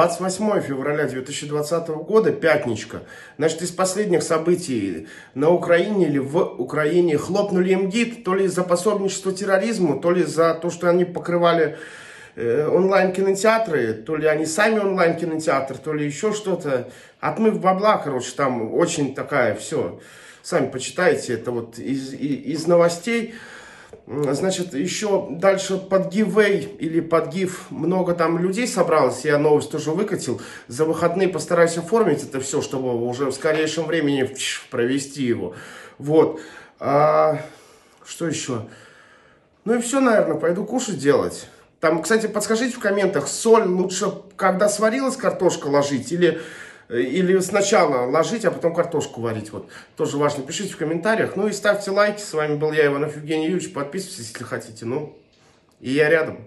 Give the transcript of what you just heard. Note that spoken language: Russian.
28 февраля 2020 года, пятничка. Значит, из последних событий на Украине или в Украине хлопнули МГИТ, то ли за пособничество терроризму, то ли за то, что они покрывали э, онлайн-кинотеатры, то ли они сами онлайн-кинотеатр, то ли еще что-то. Отмыв бабла, короче, там очень такая, все. Сами почитайте, это вот из, из новостей. Значит, еще дальше под гивей или под гиф много там людей собралось. Я новость тоже выкатил. За выходные постараюсь оформить это все, чтобы уже в скорейшем времени провести его. Вот. А, что еще? Ну и все, наверное, пойду кушать делать. Там, кстати, подскажите в комментах, соль лучше, когда сварилась картошка, ложить или или сначала ложить, а потом картошку варить. Вот. Тоже важно. Пишите в комментариях. Ну и ставьте лайки. С вами был я, Иванов Евгений Юрьевич. Подписывайтесь, если хотите. Ну, и я рядом.